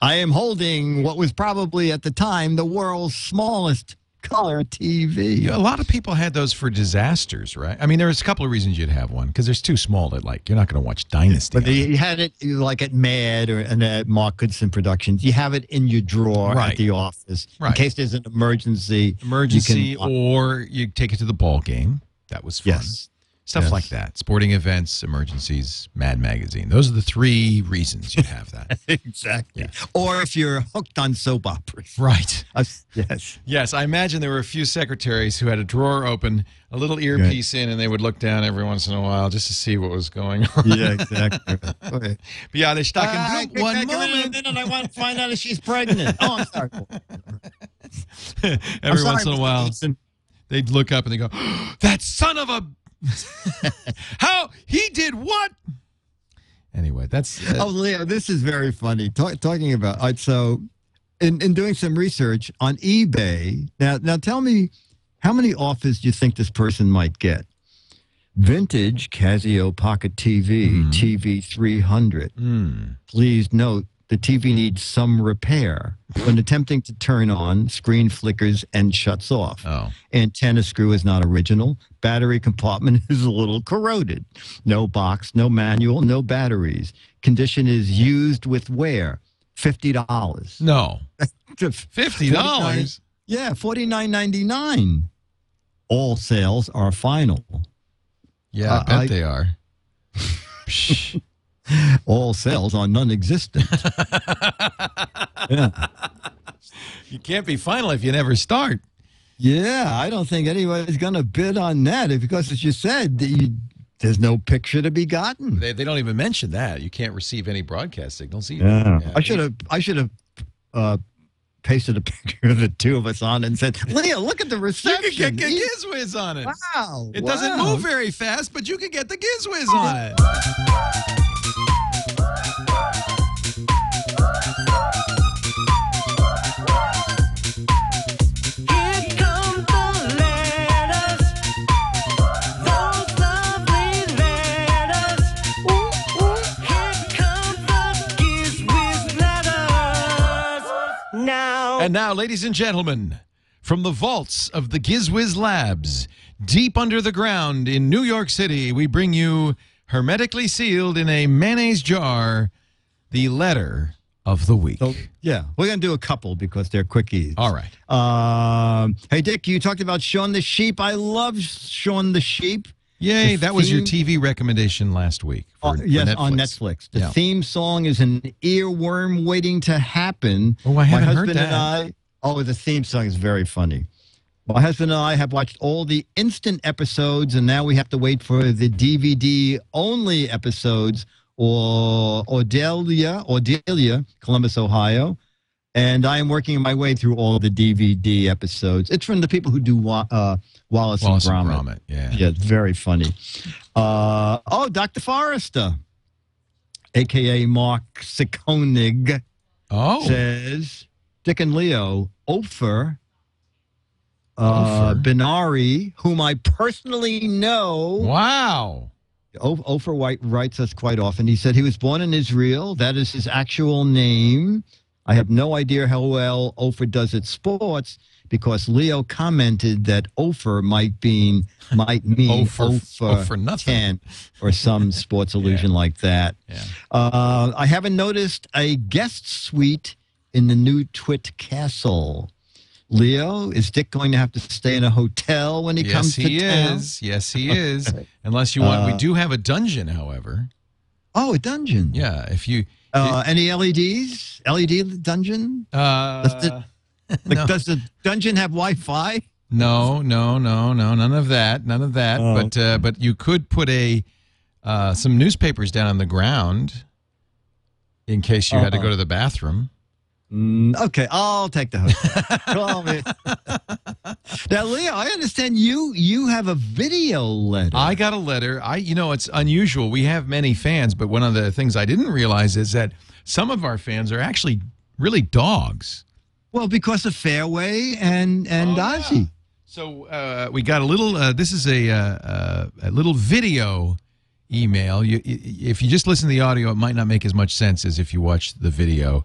I am holding what was probably at the time the world's smallest color TV. Yeah, a lot of people had those for disasters, right? I mean, there was a couple of reasons you'd have one because there's too small to like. You're not going to watch Dynasty. But you had it like at Mad or and at Mark Goodson Productions. You have it in your drawer Right. at the office in case there's an emergency. emergency, you can- or you take it to the ball game. That was fun. Yes. Stuff Yes. like that. Sporting events, emergencies, Mad Magazine. Those are the three reasons you have that. [laughs] exactly. Or if you're hooked on soap operas. right. [laughs] Uh, yes. Yes, I imagine there were a few secretaries who had a drawer open, a little earpiece in, and they would look down every once in a while just to see what was going on. Yeah, exactly. Okay. ja, they stuck Ah, in blue. One give me a moment. minute, I want to find out if she's pregnant. Oh, I'm sorry. [laughs] Every I'm sorry, once in a while, they'd look up and they go, [gasps] "That son of a, [laughs] how he did what?" Anyway, that's uh, Oh, Leo, this is very funny. Talk, talking about right, so, in, in doing some research on eBay. Now, now tell me, how many offers do you think this person might get? Vintage Casio Pocket TV, TV 300. mm, Please note the TV needs some repair. When attempting to turn on, screen flickers and shuts off. oh, Antenna screw is not original. Battery compartment [laughs] is a little corroded. No box, no manual, no batteries. Condition is used with wear. Fifty dollars. no, [laughs] fifty dollars. Yeah, forty nine ninety nine. All sales are final. Yeah, I Uh, bet I- they are. [laughs] All sales are non-existent. [laughs] yeah. You can't be final if you never start. yeah, I don't think anybody's going to bid on that because, as you said, you, there's no picture to be gotten. They, they don't even mention that. You can't receive any broadcast signals either. Yeah. Yeah. I should have I should have uh, pasted a [laughs] picture of the two of us on it and said, Leah, look at the reception. You can get, get Gizwiz on it. wow. It doesn't move very fast, but you can get the Gizwiz on it. And now, ladies and gentlemen, from the vaults of the Gizwiz Labs, deep under the ground in New York City, we bring you hermetically sealed in a mayonnaise jar the letter of the week. So, yeah, we're going to do a couple because they're quickies. All right. Um, hey, Dick, you talked about Shaun the Sheep. I love Shaun the Sheep. Yay, The that was your TV recommendation last week. Uh, for- for yes, on Netflix. The Yeah. theme song is an earworm waiting to happen. Oh, I haven't My heard husband that. and I. Oh, the theme song is very funny. My husband and I have watched all the instant episodes, and now we have to wait for the DVD only episodes. Or Ordelia, Ordelia, Columbus, Ohio, and I am working my way through all the DVD episodes. It's from the people who do Wa- uh, Wallace, Wallace and and Gromit. Gromit, yeah. Yeah, it's very funny. Uh, oh, Dr. Forrester, aka Mark Sikonig, Oh, says Dick and Leo, Ofer uh, Ofer. Benari, whom I personally know. Wow. O- Ofer White writes us quite often. He said he was born in Israel. That is his actual name. I have no idea how well Ofer does at sports because Leo commented that Ofer might be might mean Ofer- Ofer, nothing. 10 or some [laughs] sports illusion like that. Yeah. Uh, I haven't noticed a guest suite in the new Twit Castle. Leo, is Dick going to have to stay in a hotel when he yes, comes to he town? is. Yes, he is. Unless you want, we Uh, do have a dungeon, however. Oh, a dungeon. Yeah, if you. Uh, any LEDs? LED dungeon? Uh, Does the- [laughs] Like, no. Does the dungeon have Wi-Fi? No, no, no, no, none of that, none of that. Oh, but uh, but you could put a uh, some newspapers down on the ground in case you had to Uh-huh. go to the bathroom. Mm, okay, I'll take the hotel. [laughs] Call me. now, Leo, I understand you you have a video letter. I got a letter. I you know it's unusual. We have many fans, but one of the things I didn't realize is that some of our fans are actually really dogs. well, because of Fairway and and Oh, yeah. Ozzy. So uh, we got a little. Uh, this is a uh, uh, a little video email. You, if you just listen to the audio, it might not make as much sense as if you watch the video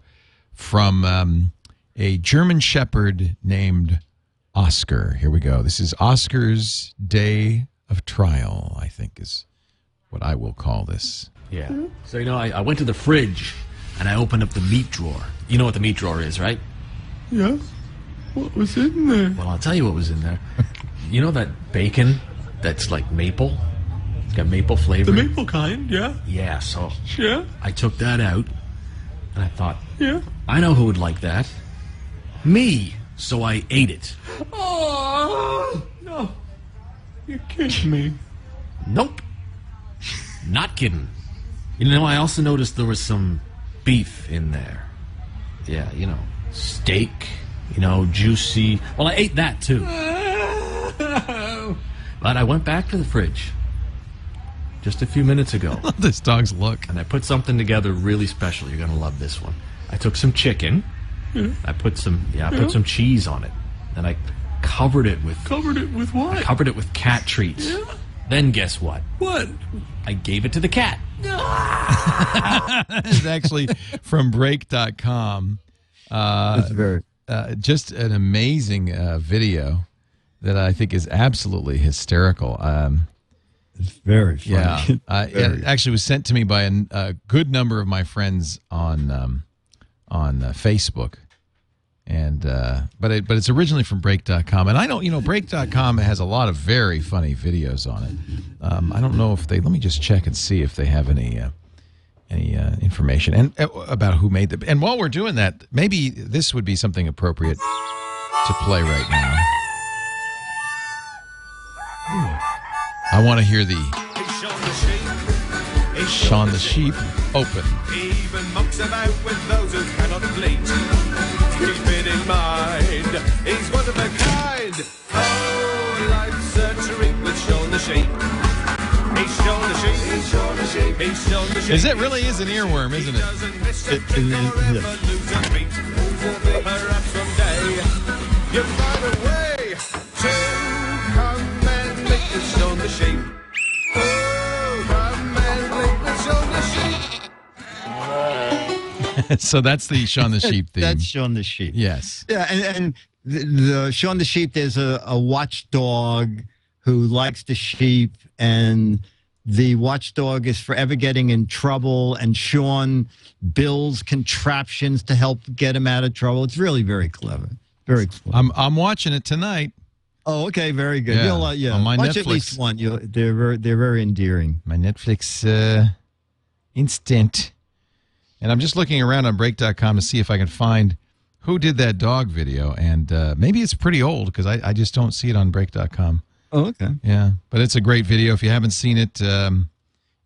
from um, a German Shepherd named Oscar. Here we go. This is Oscar's day of trial. I think is what I will call this. Yeah. So, you know, I, I went to the fridge and I opened up the meat drawer. You know what the meat drawer is, right? Yes? What was in there? Well, I'll tell you what was in there. [laughs] You know that bacon that's like maple? It's got maple flavor. The maple kind, yeah? Yeah, so Yeah? I took that out and I thought, Yeah? I know who would like that. Me. So I ate it. Oh, no. You're kidding me. Nope. Not kidding. You know, I also noticed there was some beef in there. Yeah, you know, steak, you know, juicy. Well, I ate that too. [laughs] But I went back to the fridge just a few minutes ago [laughs] this dog's look. and I put something together really special. You're going to love this one. I took some chicken. I put some, yeah, I put some cheese on it. And I covered it with Covered it with what? covered it with cat treats. Then guess what? What? I gave it to the cat. [laughs] [laughs] It's actually from Break.com. Uh, That's very. uh, just an amazing uh, video that I think is absolutely hysterical. Um, It's very funny. yeah, [laughs] uh, Very. it actually was sent to me by a, a good number of my friends on um, on uh, Facebook, and uh, but it, but it's originally from Break.com, and I don't you know Break.com has a lot of very funny videos on it. Um, I don't know if they let me just check and see if they have any. Uh, any uh, information and uh, about who made the and while we're doing that maybe this would be something appropriate to play right now i want to hear the Shaun the Sheep open. Even mucks about with those who cannot bleat. Keep it in mind, he's one of a kind. Oh, life's a treat with Shaun the Sheep. Is it really is an earworm, isn't it? A It- it- yeah. [laughs] so that's the Shaun the [laughs] Sheep theme. That's Shaun the Sheep. yes. Yeah, and, and the, the Shaun the Sheep, there's a, a watchdog who likes the sheep, and the watchdog is forever getting in trouble, and Shaun builds contraptions to help get him out of trouble. It's really very clever. Very clever. I'm I'm watching it tonight. oh, okay, very good. Yeah, You'll, uh, yeah. on my Watch at least one. You'll, they're very, they're very endearing. My Netflix uh, instant. And I'm just looking around on break.com to see if I can find who did that dog video. And uh, maybe it's pretty old because I, I just don't see it on break.com. Oh, okay. Yeah, but it's a great video. If you haven't seen it, um,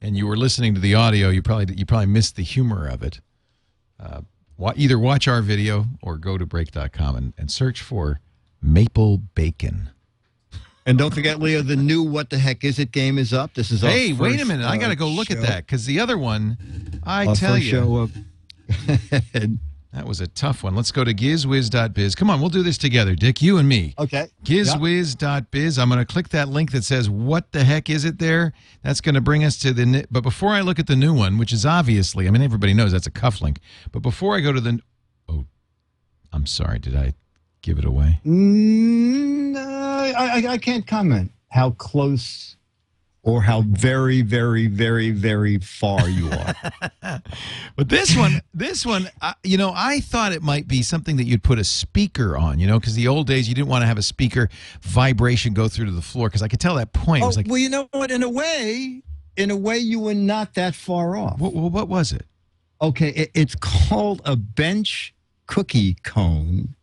and you were listening to the audio, you probably you probably missed the humor of it. Uh, either watch our video or go to break.com and, and search for Maple Bacon. And don't forget, Leo, the new "What the Heck Is It" game is up. This is Hey, wait a first, minute! I got to uh, go look at that because the other one, I Our tell you, show [laughs] That was a tough one. Let's go to gizwiz.biz. Come on, we'll do this together, Dick, you and me. Okay. Gizwiz.biz. I'm going to click that link that says, What the heck is it there? That's going to bring us to the. But before I look at the new one, which is obviously, I mean, everybody knows that's a cuff link. But before I go to the. Oh, I'm sorry. Did I give it away? Mm, uh, I, I, I can't comment how close or how very, very, very, very far you are. [laughs] But this one, this one, uh, you know, I thought it might be something that you'd put a speaker on, you know, because the old days you didn't want to have a speaker vibration go through to the floor because I could tell that point. Oh, was like, well, you know what? In a way, in a way, you were not that far off. what, what was it? Okay, it, it's called a bench cookie cone.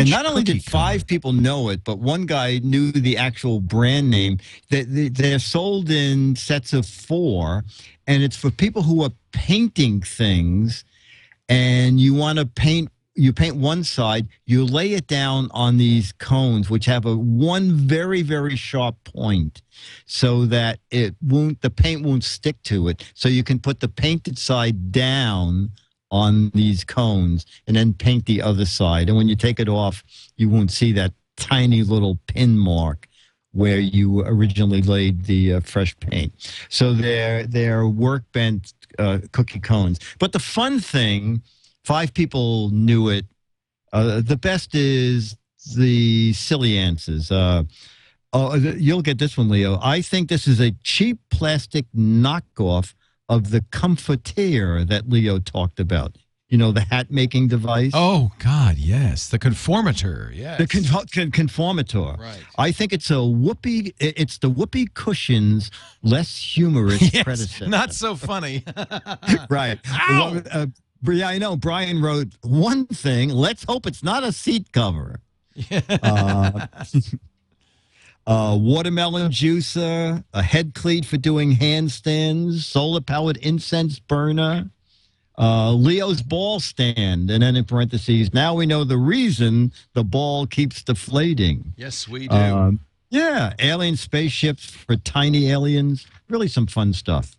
And not only did five cone. people know it, but one guy knew the actual brand name. They, they, they're sold in sets of four, and it's for people who are painting things, and you want to paint. You paint one side, you lay it down on these cones, which have a one very very sharp point, so that it won't the paint won't stick to it. So you can put the painted side down on these cones and then paint the other side. And when you take it off, you won't see that tiny little pin mark where you originally laid the uh, fresh paint. So they're they're workbench uh, cookie cones. But the fun thing, five people knew it. Uh, the best is the silly answers. Uh, oh, you'll get this one, Leo. I think this is a cheap plastic knockoff of the comfortier that Leo talked about. You know, the hat making device. Oh God, yes, the conformator. Yes. The con- con- conformator. Right. I think it's a whoopee. It's the whoopee cushions less humorous [laughs] Yes, predecessor. not so funny. [laughs] right. Well, uh, yeah, I know. Brian wrote one thing. Let's hope it's not a seat cover. [laughs] Uh, uh, watermelon juicer, a head cleat for doing handstands, solar powered incense burner, uh, Leo's ball stand, and then in parentheses, now we know the reason the ball keeps deflating. yes, we do. Um, yeah, alien spaceships for tiny aliens. Really some fun stuff.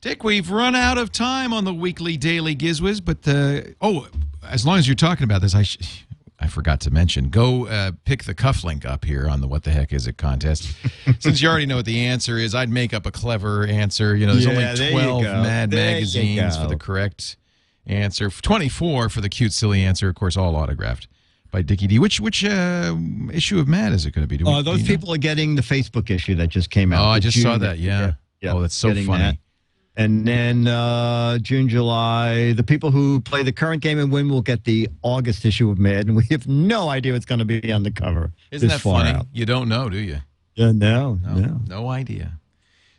Dick, we've run out of time on the weekly daily Gizwiz, but uh, oh, as long as you're talking about this, I sh- I forgot to mention. Go uh, pick the cufflink up here on the What the Heck Is It contest. [laughs] Since you already know what the answer is, I'd make up a clever answer. You know, there's Yeah, only 12 go. Mad There magazines for the correct answer, 24 for the cute, silly answer. Of course, all autographed by Dickie D. Which which uh, issue of Mad is it going to be? Do we- Uh, those you know? people are getting the Facebook issue that just came out. Oh, I just saw that. Yeah. Yeah. Oh, that's so funny. that. And then uh, June, July, the people who play the current game and win will get the August issue of Mad, and [laughs] we have no idea what's going to be on the cover. Isn't that funny? out. You don't know, do you? Yeah, no, No, no. no idea.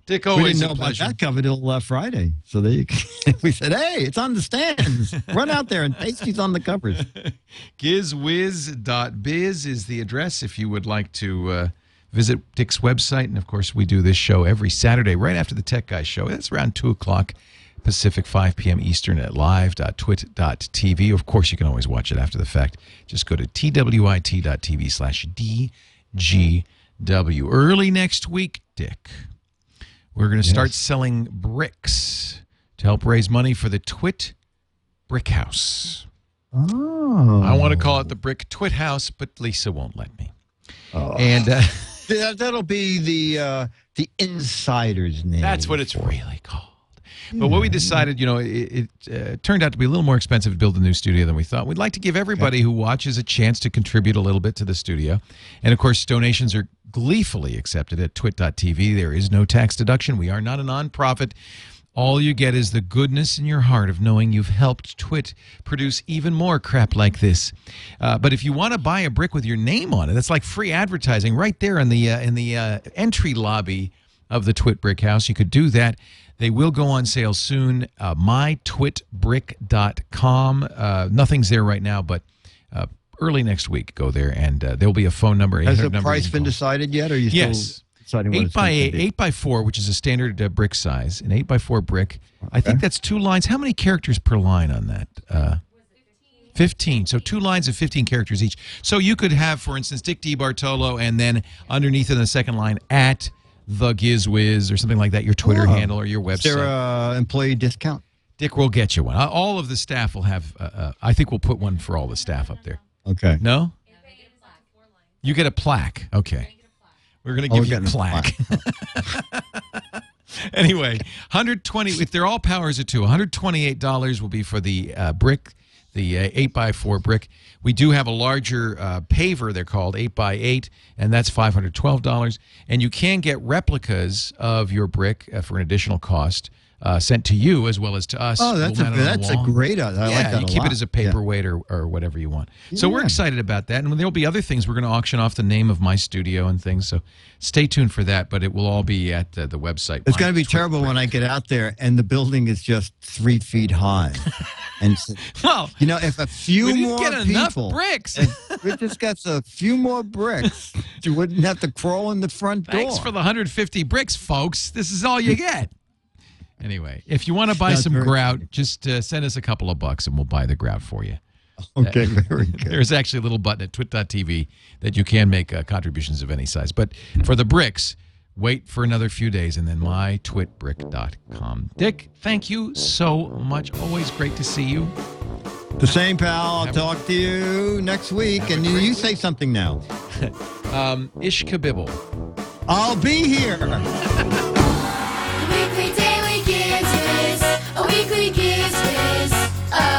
Dick, We always didn't a know about that cover till uh, Friday. So there you go. [laughs] we said, hey, it's on the stands. Run out there and taste these on the covers. [laughs] Gizwiz.biz is the address if you would like to uh, visit Dick's website. And of course, we do this show every Saturday right after the Tech Guy show. It's around 2 o'clock Pacific, 5 p.m. Eastern at live.twit.tv. Of course, you can always watch it after the fact. Just go to twit.tv slash DGW. Early next week, Dick, we're going to start selling bricks to help raise money for the Twit Brick House. Oh. I want to call it the Brick Twit House, but Lisa won't let me. Oh. And uh, [laughs] That, that'll be the uh, the insider's name. that's what it's really called. But what we decided, you know, it, it uh, turned out to be a little more expensive to build a new studio than we thought. We'd like to give everybody who watches a chance to contribute a little bit to the studio. And of course, donations are gleefully accepted at twit.tv. There is no tax deduction. We are not a nonprofit. All you get is the goodness in your heart of knowing you've helped Twit produce even more crap like this. Uh, but if you want to buy a brick with your name on it, that's like free advertising right there in the uh, in the uh, entry lobby of the Twit Brick House. You could do that. They will go on sale soon. Uh, mytwitbrick.com. Uh, nothing's there right now, but uh, early next week, go there and uh, there'll be a phone number. Has 800 the number price been call. decided yet? Or are you Yes. still deciding Eight by eight, eight by four, which is a standard uh, brick size, an eight by four brick. I think that's two lines. How many characters per line on that? Uh, 15. So two lines of 15 characters each. So you could have, for instance, Dick DeBartolo, and then underneath in the second line, at the Gizwiz or something like that, your Twitter Oh. handle or your Is there website. a employee discount? Dick will get you one. Uh, All of the staff will have. Uh, uh, I think we'll put one for all the staff up there. Okay. No. You get a plaque. Okay. We're gonna Oh, give we're you a plaque. [laughs] anyway, 120. If they're all powers of two, 128 dollars will be for the uh, brick, the uh, eight by four brick. We do have a larger uh, paver. They're called eight by eight, and that's 512 dollars. And you can get replicas of your brick uh, for an additional cost. Uh, sent to you as well as to us. Oh, that's We'll a that's a great. I yeah, like that you keep lot. it as a Yeah. paperweight or, or whatever you want. So we're excited about that, and there'll be other things. We're going to auction off the name of my studio and things. So stay tuned for that. But it will all be at uh, the website. It's going to be terrible when I get out there and the building is just three feet high. [laughs] and Well, you know, if a few we didn't more get enough people, bricks. we just got a few more bricks, you wouldn't have to crawl in the front door. Thanks for the 150 bricks, folks. This is all you get. Anyway, if you want to buy some very grout, just uh, send us a couple of bucks and we'll buy the grout for you. okay, [laughs] very [laughs] good. There's actually a little button at twit.tv that you can make uh, contributions of any size. But for the bricks, wait for another few days and then mytwitbrick.com. Dick, thank you so much. Always great to see you. The same, pal. I'll talk to you next week. And great you say something now. [laughs] Um, Ish Kabibble. I'll be here. Oh.